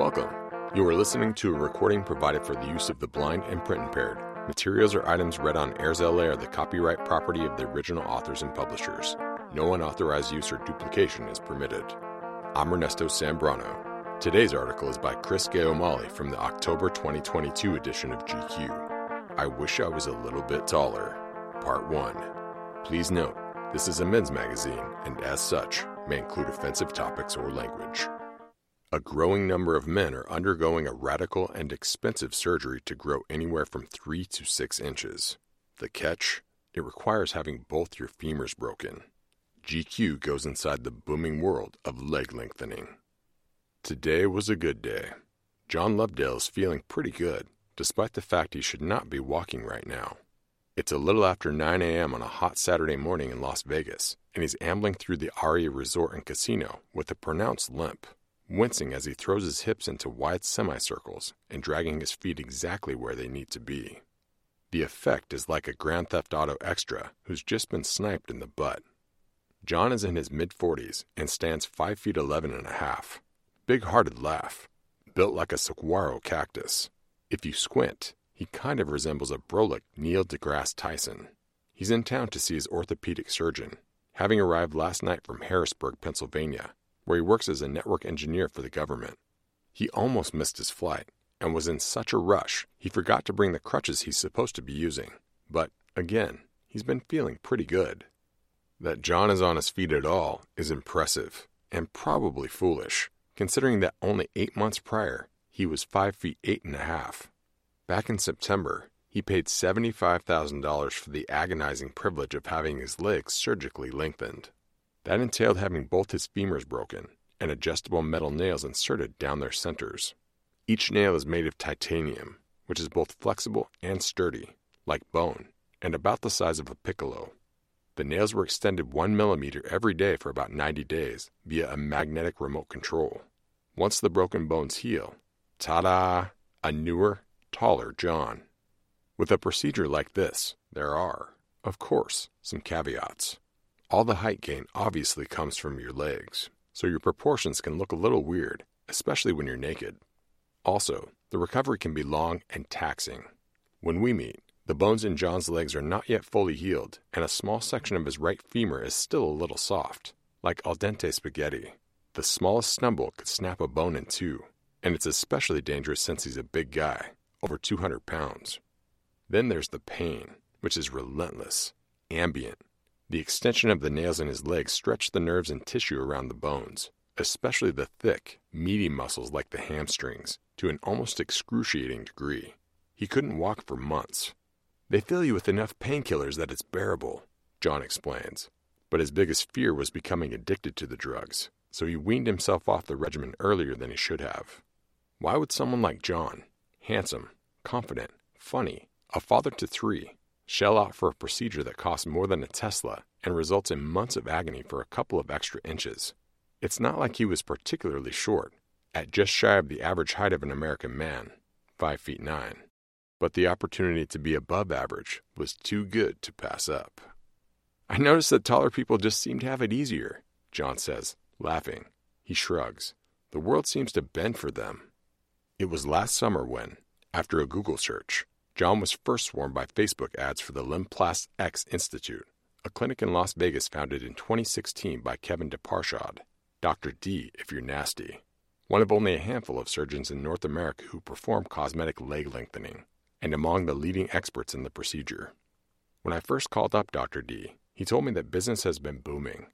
Welcome. You are listening to a recording provided for the use of the blind and print impaired. Materials or items read on Airs are the copyright property of the original authors and publishers. No unauthorized use or duplication is permitted. I'm Ernesto Sambrano. Today's article is by Chris Gayomali from the October 2022 edition of GQ. I wish I was a little bit taller. Part 1. Please note, this is a men's magazine and as such may include offensive topics or language. A growing number of men are undergoing a radical and expensive surgery to grow anywhere from 3 to 6 inches. The catch? It requires having both your femurs broken. GQ goes inside the booming world of leg lengthening. Today was a good day. John Lovedale is feeling pretty good, despite the fact he should not be walking right now. It's a little after 9 a.m. on a hot Saturday morning in Las Vegas, and he's ambling through the Aria Resort and Casino with a pronounced limp wincing as he throws his hips into wide semicircles and dragging his feet exactly where they need to be. The effect is like a Grand Theft Auto extra who's just been sniped in the butt. John is in his mid 40s and stands 5 feet 11 and a half. Big hearted laugh, built like a saguaro cactus. If you squint, he kind of resembles a brolic Neil deGrasse Tyson. He's in town to see his orthopedic surgeon, having arrived last night from Harrisburg, Pennsylvania, where he works as a network engineer for the government. He almost missed his flight and was in such a rush he forgot to bring the crutches he's supposed to be using. But again, he's been feeling pretty good. That John is on his feet at all is impressive and probably foolish, considering that only eight months prior he was five feet eight and a half. Back in September, he paid $75,000 for the agonizing privilege of having his legs surgically lengthened. That entailed having both his femurs broken and adjustable metal nails inserted down their centers. Each nail is made of titanium, which is both flexible and sturdy, like bone, and about the size of a piccolo. The nails were extended one millimeter every day for about 90 days via a magnetic remote control. Once the broken bones heal, ta da! A newer, taller John. With a procedure like this, there are, of course, some caveats. All the height gain obviously comes from your legs, so your proportions can look a little weird, especially when you're naked. Also, the recovery can be long and taxing. When we meet, the bones in John's legs are not yet fully healed, and a small section of his right femur is still a little soft, like al dente spaghetti. The smallest stumble could snap a bone in two, and it's especially dangerous since he's a big guy, over 200 pounds. Then there's the pain, which is relentless, ambient, the extension of the nails in his legs stretched the nerves and tissue around the bones, especially the thick, meaty muscles like the hamstrings, to an almost excruciating degree. He couldn't walk for months. They fill you with enough painkillers that it's bearable, John explains. But his biggest fear was becoming addicted to the drugs, so he weaned himself off the regimen earlier than he should have. Why would someone like John, handsome, confident, funny, a father to three, shell out for a procedure that costs more than a Tesla and results in months of agony for a couple of extra inches. It's not like he was particularly short, at just shy of the average height of an American man, 5 feet 9. But the opportunity to be above average was too good to pass up. I noticed that taller people just seem to have it easier, John says, laughing. He shrugs. The world seems to bend for them. It was last summer when, after a Google search, John was first swarmed by Facebook ads for the Limplast X Institute, a clinic in Las Vegas founded in 2016 by Kevin Debiparshad, Dr. D if you're nasty, one of only a handful of surgeons in North America who perform cosmetic leg lengthening, and among the leading experts in the procedure. When I first called up Dr. D, he told me that business has been booming.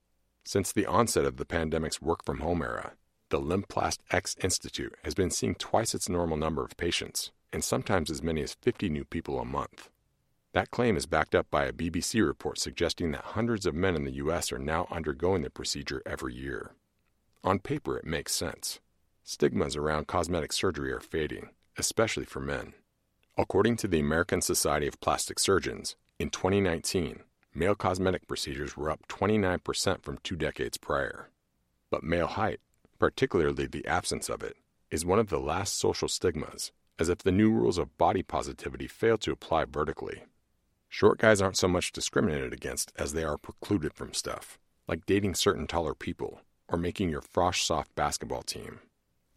Since the onset of the pandemic's work from home era, the Limplast X Institute has been seeing twice its normal number of patients, and sometimes as many as 50 new people a month. That claim is backed up by a BBC report suggesting that hundreds of men in the U.S. are now undergoing the procedure every year. On paper, it makes sense. Stigmas around cosmetic surgery are fading, especially for men. According to the American Society of Plastic Surgeons, in 2019, male cosmetic procedures were up 29% from two decades prior. But male height, particularly the absence of it, is one of the last social stigmas as if the new rules of body positivity fail to apply vertically. Short guys aren't so much discriminated against as they are precluded from stuff, like dating certain taller people or making your frosh soft basketball team.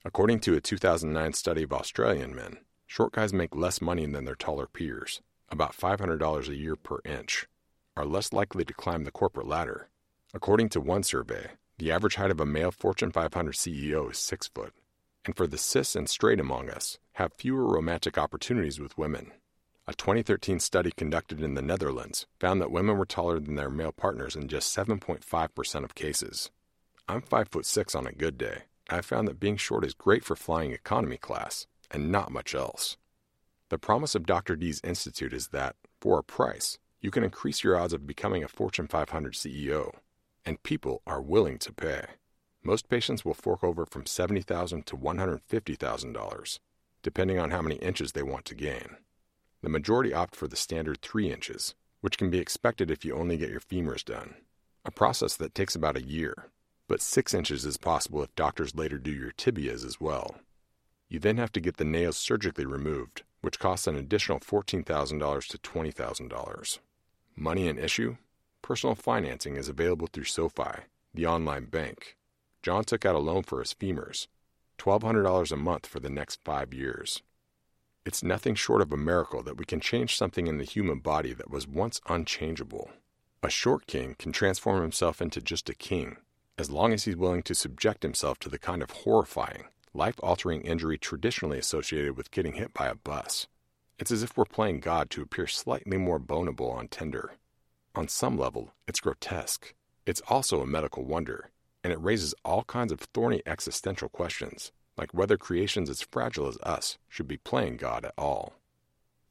According to a 2009 study of Australian men, short guys make less money than their taller peers, about $500 a year per inch, are less likely to climb the corporate ladder. According to one survey, the average height of a male Fortune 500 CEO is 6 foot, and for the cis and straight among us, have fewer romantic opportunities with women. A 2013 study conducted in the Netherlands found that women were taller than their male partners in just 7.5% of cases. I'm 5 foot 6 on a good day. I found that being short is great for flying economy class and not much else. The promise of Dr. D's Institute is that, for a price, you can increase your odds of becoming a Fortune 500 CEO, and people are willing to pay. Most patients will fork over from 70,000 to $150,000, depending on how many inches they want to gain. The majority opt for the standard 3 inches, which can be expected if you only get your femurs done, a process that takes about a year, but 6 inches is possible if doctors later do your tibias as well. You then have to get the nails surgically removed, which costs an additional $14,000 to $20,000. Money an issue? Personal financing is available through SoFi, the online bank. John took out a loan for his femurs, $1,200 a month for the next five years. It's nothing short of a miracle that we can change something in the human body that was once unchangeable. A short king can transform himself into just a king, as long as he's willing to subject himself to the kind of horrifying, life altering injury traditionally associated with getting hit by a bus. It's as if we're playing God to appear slightly more bonable on Tinder. On some level, it's grotesque. It's also a medical wonder, and it raises all kinds of thorny existential questions like whether creations as fragile as us should be playing God at all.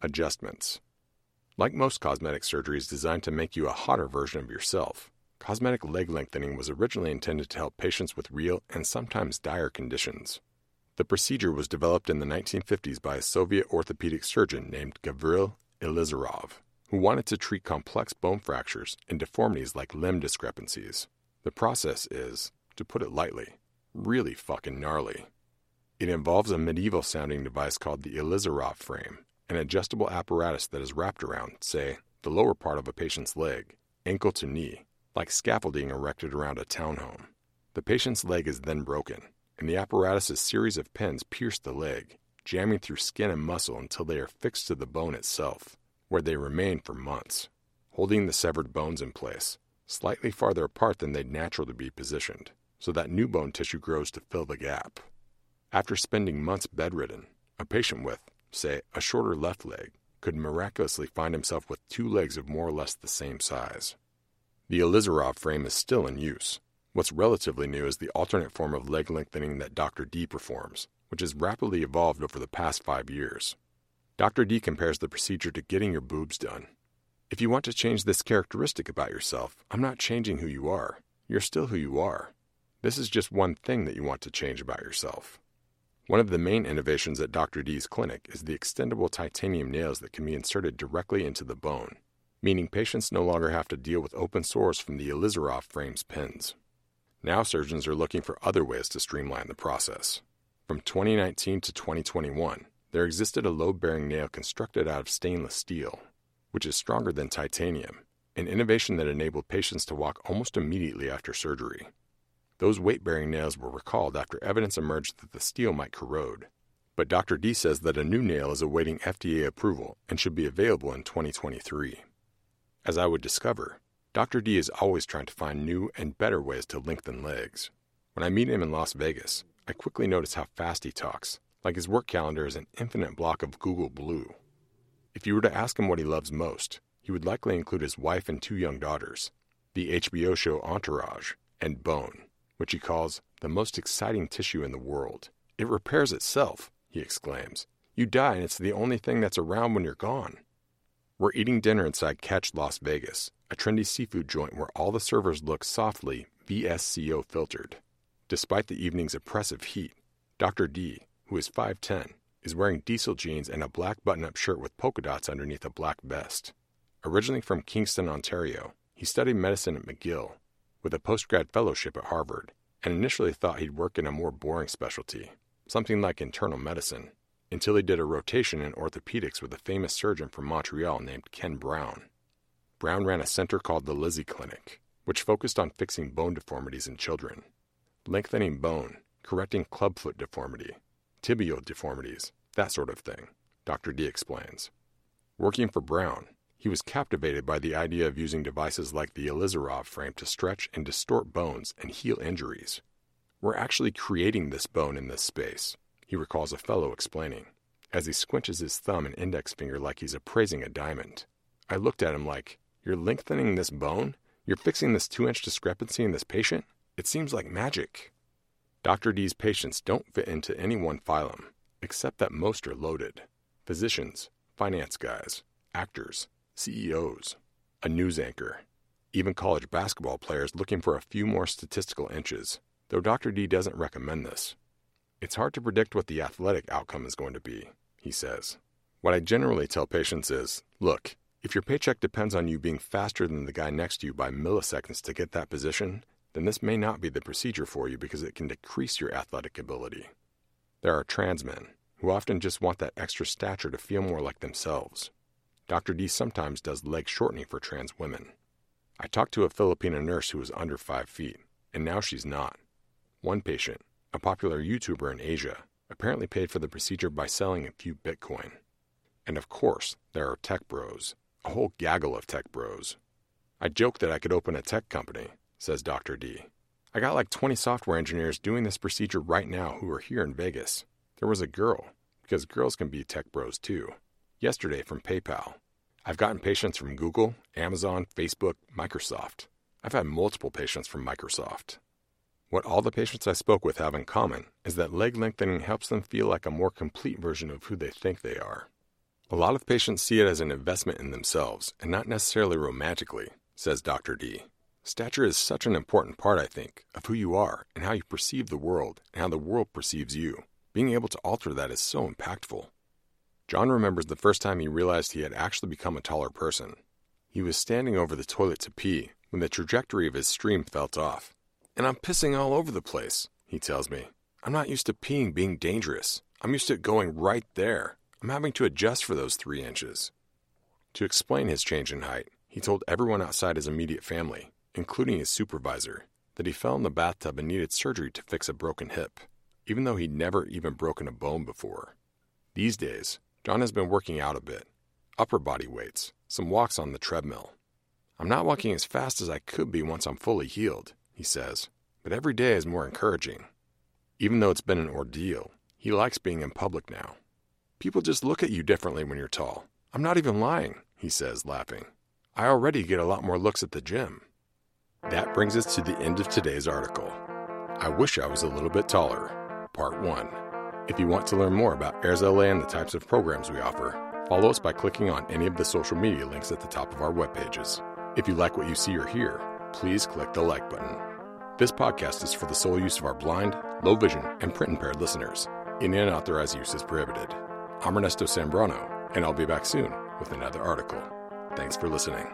Adjustments. Like most cosmetic surgeries designed to make you a hotter version of yourself, cosmetic leg lengthening was originally intended to help patients with real and sometimes dire conditions. The procedure was developed in the 1950s by a Soviet orthopedic surgeon named Gavril Ilizarov, who wanted to treat complex bone fractures and deformities like limb discrepancies. The process is, to put it lightly, really fucking gnarly. It involves a medieval sounding device called the Ilizarov frame, an adjustable apparatus that is wrapped around, say, the lower part of a patient's leg, ankle to knee, like scaffolding erected around a townhome. The patient's leg is then broken, and the apparatus's series of pins pierce the leg, jamming through skin and muscle until they are fixed to the bone itself, where they remain for months, holding the severed bones in place, slightly farther apart than they'd naturally be positioned, so that new bone tissue grows to fill the gap. After spending months bedridden, a patient with, say, a shorter left leg could miraculously find himself with two legs of more or less the same size. The Ilizarov frame is still in use. What's relatively new is the alternate form of leg lengthening that Dr. D performs, which has rapidly evolved over the past five years. Dr. D compares the procedure to getting your boobs done. If you want to change this characteristic about yourself, I'm not changing who you are. You're still who you are. This is just one thing that you want to change about yourself. One of the main innovations at Dr. D's clinic is the extendable titanium nails that can be inserted directly into the bone, meaning patients no longer have to deal with open sores from the Ilizarov frame's pins. Now surgeons are looking for other ways to streamline the process. From 2019 to 2021, there existed a load bearing nail constructed out of stainless steel, which is stronger than titanium, an innovation that enabled patients to walk almost immediately after surgery. Those weight bearing nails were recalled after evidence emerged that the steel might corrode. But Dr. D says that a new nail is awaiting FDA approval and should be available in 2023. As I would discover, Dr. D is always trying to find new and better ways to lengthen legs. When I meet him in Las Vegas, I quickly notice how fast he talks, like his work calendar is an infinite block of Google Blue. If you were to ask him what he loves most, he would likely include his wife and two young daughters, the HBO show Entourage, and Bone which he calls the most exciting tissue in the world. It repairs itself, he exclaims. You die, and it's the only thing that's around when you're gone. We're eating dinner inside Catch Las Vegas, a trendy seafood joint where all the servers look softly VSCO filtered. Despite the evening's oppressive heat, Dr. D, who is 5'10, is wearing diesel jeans and a black button up shirt with polka dots underneath a black vest. Originally from Kingston, Ontario, he studied medicine at McGill with a postgrad fellowship at Harvard and initially thought he'd work in a more boring specialty, something like internal medicine, until he did a rotation in orthopedics with a famous surgeon from Montreal named Ken Brown. Brown ran a center called the Lizzie Clinic, which focused on fixing bone deformities in children. Lengthening bone, correcting clubfoot deformity, tibial deformities, that sort of thing, Dr. D explains. Working for Brown, he was captivated by the idea of using devices like the Ilizarov frame to stretch and distort bones and heal injuries. We're actually creating this bone in this space, he recalls a fellow explaining, as he squinches his thumb and index finger like he's appraising a diamond. I looked at him like, You're lengthening this bone? You're fixing this two inch discrepancy in this patient? It seems like magic. Dr. D's patients don't fit into any one phylum, except that most are loaded physicians, finance guys, actors, CEOs, a news anchor, even college basketball players looking for a few more statistical inches, though Dr. D doesn't recommend this. It's hard to predict what the athletic outcome is going to be, he says. What I generally tell patients is look, if your paycheck depends on you being faster than the guy next to you by milliseconds to get that position, then this may not be the procedure for you because it can decrease your athletic ability. There are trans men who often just want that extra stature to feel more like themselves. Dr. D sometimes does leg shortening for trans women. I talked to a Filipina nurse who was under 5 feet, and now she's not. One patient, a popular YouTuber in Asia, apparently paid for the procedure by selling a few Bitcoin. And of course, there are tech bros, a whole gaggle of tech bros. I joked that I could open a tech company, says Dr. D. I got like 20 software engineers doing this procedure right now who are here in Vegas. There was a girl, because girls can be tech bros too yesterday from PayPal. I've gotten patients from Google, Amazon, Facebook, Microsoft. I've had multiple patients from Microsoft. What all the patients I spoke with have in common is that leg lengthening helps them feel like a more complete version of who they think they are. A lot of patients see it as an investment in themselves and not necessarily romantically, says Dr. D. Stature is such an important part, I think, of who you are and how you perceive the world and how the world perceives you. Being able to alter that is so impactful. John remembers the first time he realized he had actually become a taller person. He was standing over the toilet to pee when the trajectory of his stream felt off. And I'm pissing all over the place, he tells me. I'm not used to peeing being dangerous. I'm used to it going right there. I'm having to adjust for those three inches. To explain his change in height, he told everyone outside his immediate family, including his supervisor, that he fell in the bathtub and needed surgery to fix a broken hip, even though he'd never even broken a bone before. These days, John has been working out a bit upper body weights, some walks on the treadmill. I'm not walking as fast as I could be once I'm fully healed, he says, but every day is more encouraging. Even though it's been an ordeal, he likes being in public now. People just look at you differently when you're tall. I'm not even lying, he says, laughing. I already get a lot more looks at the gym. That brings us to the end of today's article. I wish I was a little bit taller. Part 1. If you want to learn more about Airs LA and the types of programs we offer, follow us by clicking on any of the social media links at the top of our web pages. If you like what you see or hear, please click the like button. This podcast is for the sole use of our blind, low vision, and print impaired listeners. Any unauthorized use is prohibited. I'm Ernesto Sambrano, and I'll be back soon with another article. Thanks for listening.